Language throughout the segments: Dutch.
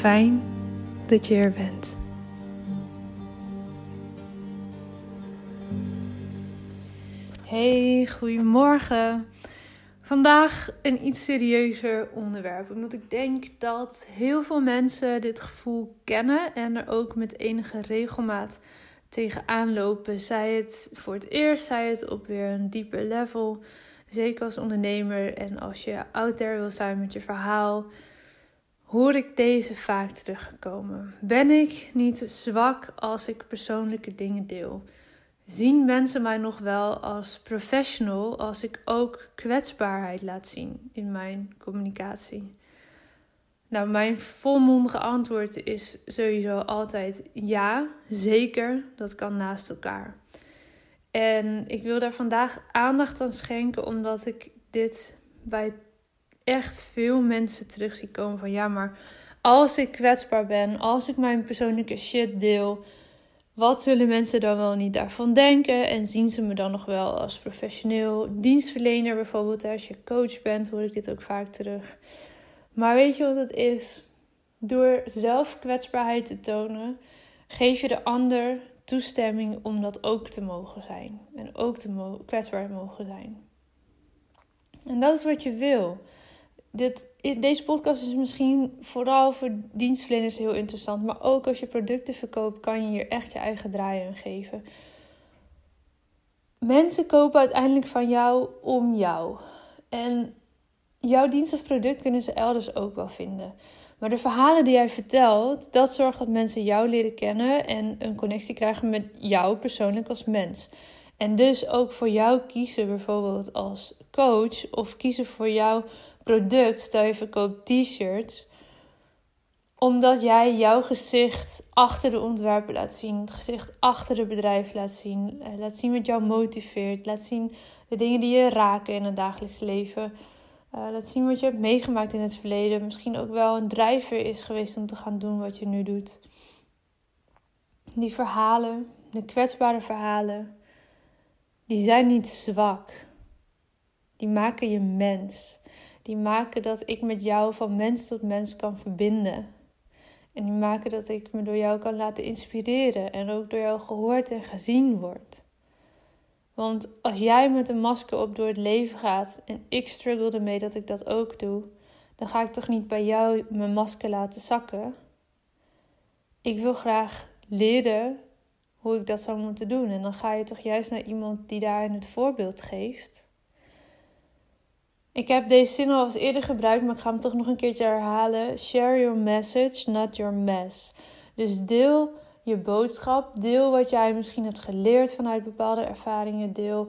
Fijn dat je er bent. Hey, goedemorgen. Vandaag een iets serieuzer onderwerp. Omdat ik denk dat heel veel mensen dit gevoel kennen en er ook met enige regelmaat tegenaan lopen. Zij het voor het eerst, zij het op weer een dieper level. Zeker als ondernemer en als je out there wil zijn met je verhaal, hoor ik deze vaak teruggekomen. Ben ik niet zwak als ik persoonlijke dingen deel? Zien mensen mij nog wel als professional als ik ook kwetsbaarheid laat zien in mijn communicatie? Nou, mijn volmondige antwoord is sowieso altijd ja, zeker. Dat kan naast elkaar. En ik wil daar vandaag aandacht aan schenken, omdat ik dit bij echt veel mensen terug zie komen van ja, maar als ik kwetsbaar ben, als ik mijn persoonlijke shit deel, wat zullen mensen dan wel niet daarvan denken? En zien ze me dan nog wel als professioneel dienstverlener, bijvoorbeeld als je coach bent, hoor ik dit ook vaak terug. Maar weet je wat het is? Door zelf kwetsbaarheid te tonen, geef je de ander toestemming om dat ook te mogen zijn. En ook te kwetsbaar mogen zijn. En dat is wat je wil. Dit, deze podcast is misschien vooral voor dienstverleners heel interessant. Maar ook als je producten verkoopt, kan je hier echt je eigen draai aan geven. Mensen kopen uiteindelijk van jou om jou. En jouw dienst of product kunnen ze elders ook wel vinden. Maar de verhalen die jij vertelt, dat zorgt dat mensen jou leren kennen en een connectie krijgen met jou persoonlijk als mens. En dus ook voor jou kiezen, bijvoorbeeld als coach, of kiezen voor jouw product. Stel je verkoopt t-shirts, omdat jij jouw gezicht achter de ontwerpen laat zien, het gezicht achter het bedrijf laat zien, eh, laat zien wat jou motiveert, laat zien de dingen die je raken in het dagelijks leven. Uh, laat zien wat je hebt meegemaakt in het verleden. Misschien ook wel een drijver is geweest om te gaan doen wat je nu doet. Die verhalen, de kwetsbare verhalen, die zijn niet zwak. Die maken je mens. Die maken dat ik met jou van mens tot mens kan verbinden. En die maken dat ik me door jou kan laten inspireren en ook door jou gehoord en gezien word. Want als jij met een masker op door het leven gaat en ik struggle ermee dat ik dat ook doe, dan ga ik toch niet bij jou mijn masker laten zakken. Ik wil graag leren hoe ik dat zou moeten doen. En dan ga je toch juist naar iemand die daarin het voorbeeld geeft. Ik heb deze zin al eens eerder gebruikt, maar ik ga hem toch nog een keertje herhalen. Share your message, not your mess. Dus deel je boodschap, deel wat jij misschien hebt geleerd vanuit bepaalde ervaringen, deel,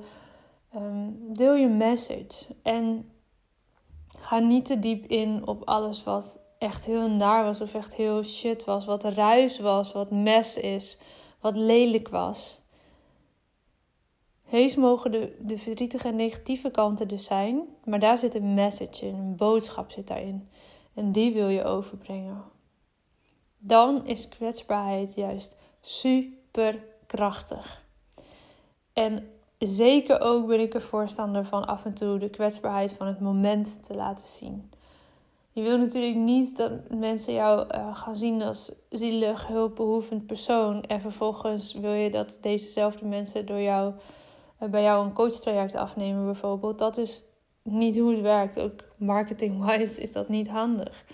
um, deel je message. En ga niet te diep in op alles wat echt heel naar was of echt heel shit was, wat ruis was, wat mes is, wat lelijk was. Heus mogen de, de verdrietige en negatieve kanten dus zijn, maar daar zit een message in, een boodschap zit daarin. En die wil je overbrengen. Dan is kwetsbaarheid juist super krachtig. En zeker ook ben ik er voorstander van af en toe de kwetsbaarheid van het moment te laten zien. Je wil natuurlijk niet dat mensen jou uh, gaan zien als zielig, hulpbehoevend persoon. En vervolgens wil je dat dezezelfde mensen door jou eh, bij jou een coachtraject afnemen bijvoorbeeld. Dat is niet hoe het werkt. Ook marketing-wise is dat niet handig.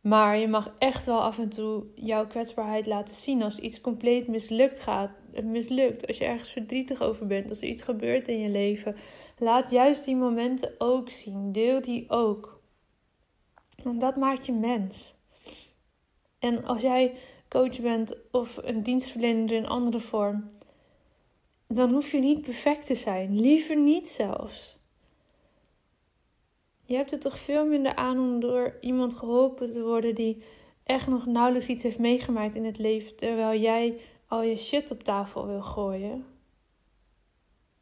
Maar je mag echt wel af en toe jouw kwetsbaarheid laten zien. Als iets compleet mislukt gaat, mislukt. Als je ergens verdrietig over bent, als er iets gebeurt in je leven. Laat juist die momenten ook zien. Deel die ook. Want dat maakt je mens. En als jij coach bent of een dienstverlener in andere vorm, dan hoef je niet perfect te zijn. Liever niet zelfs. Je hebt het toch veel minder aan om door iemand geholpen te worden die echt nog nauwelijks iets heeft meegemaakt in het leven, terwijl jij al je shit op tafel wil gooien.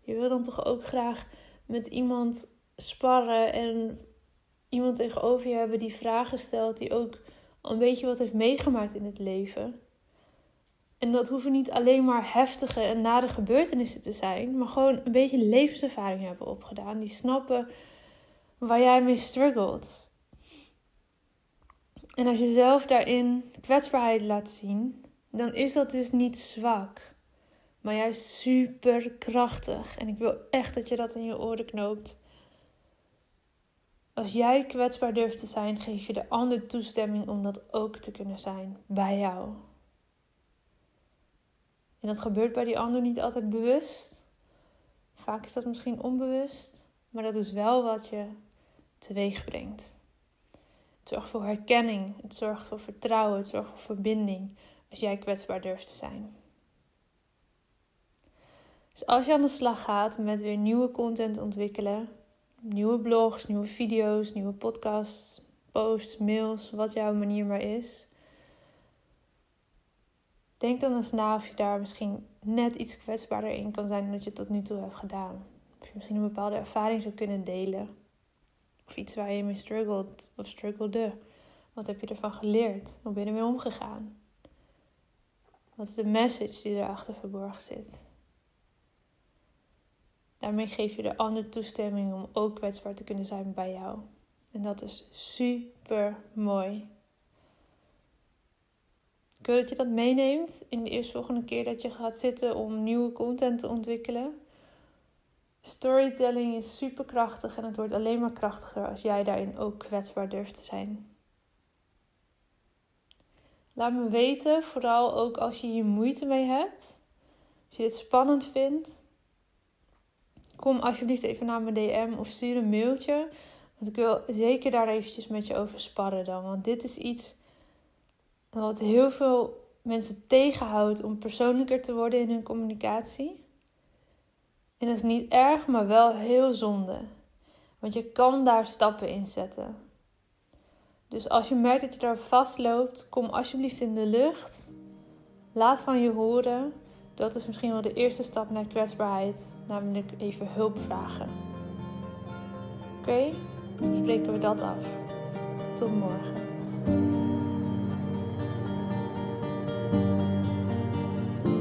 Je wil dan toch ook graag met iemand sparren en iemand tegenover je hebben die vragen stelt, die ook een beetje wat heeft meegemaakt in het leven. En dat hoeven niet alleen maar heftige en nare gebeurtenissen te zijn, maar gewoon een beetje levenservaring hebben opgedaan. Die snappen waar jij mee struggelt. En als je zelf daarin kwetsbaarheid laat zien, dan is dat dus niet zwak, maar juist super krachtig. En ik wil echt dat je dat in je oren knoopt. Als jij kwetsbaar durft te zijn, geef je de ander toestemming om dat ook te kunnen zijn bij jou. En dat gebeurt bij die ander niet altijd bewust. Vaak is dat misschien onbewust, maar dat is wel wat je teweeg brengt. Het zorgt voor herkenning, het zorgt voor vertrouwen, het zorgt voor verbinding als jij kwetsbaar durft te zijn. Dus als je aan de slag gaat met weer nieuwe content ontwikkelen, nieuwe blogs, nieuwe video's, nieuwe podcasts, posts, mails, wat jouw manier maar is. Denk dan eens na of je daar misschien net iets kwetsbaarder in kan zijn dan dat je tot nu toe hebt gedaan. Of je misschien een bepaalde ervaring zou kunnen delen. Of iets waar je mee struggled of struggelde. Wat heb je ervan geleerd? Hoe ben je ermee omgegaan? Wat is de message die erachter verborgen zit? Daarmee geef je de ander toestemming om ook kwetsbaar te kunnen zijn bij jou. En dat is super mooi. Ik wil dat je dat meeneemt in de eerstvolgende keer dat je gaat zitten om nieuwe content te ontwikkelen. Storytelling is super krachtig en het wordt alleen maar krachtiger als jij daarin ook kwetsbaar durft te zijn. Laat me weten, vooral ook als je hier moeite mee hebt. Als je het spannend vindt. Kom alsjeblieft even naar mijn DM of stuur een mailtje. Want ik wil zeker daar eventjes met je over sparren dan. Want dit is iets wat heel veel mensen tegenhoudt om persoonlijker te worden in hun communicatie. En dat is niet erg, maar wel heel zonde. Want je kan daar stappen in zetten. Dus als je merkt dat je daar vastloopt, kom alsjeblieft in de lucht. Laat van je horen. Dat is misschien wel de eerste stap naar kwetsbaarheid, namelijk even hulp vragen. Oké, dan spreken we dat af. Tot morgen.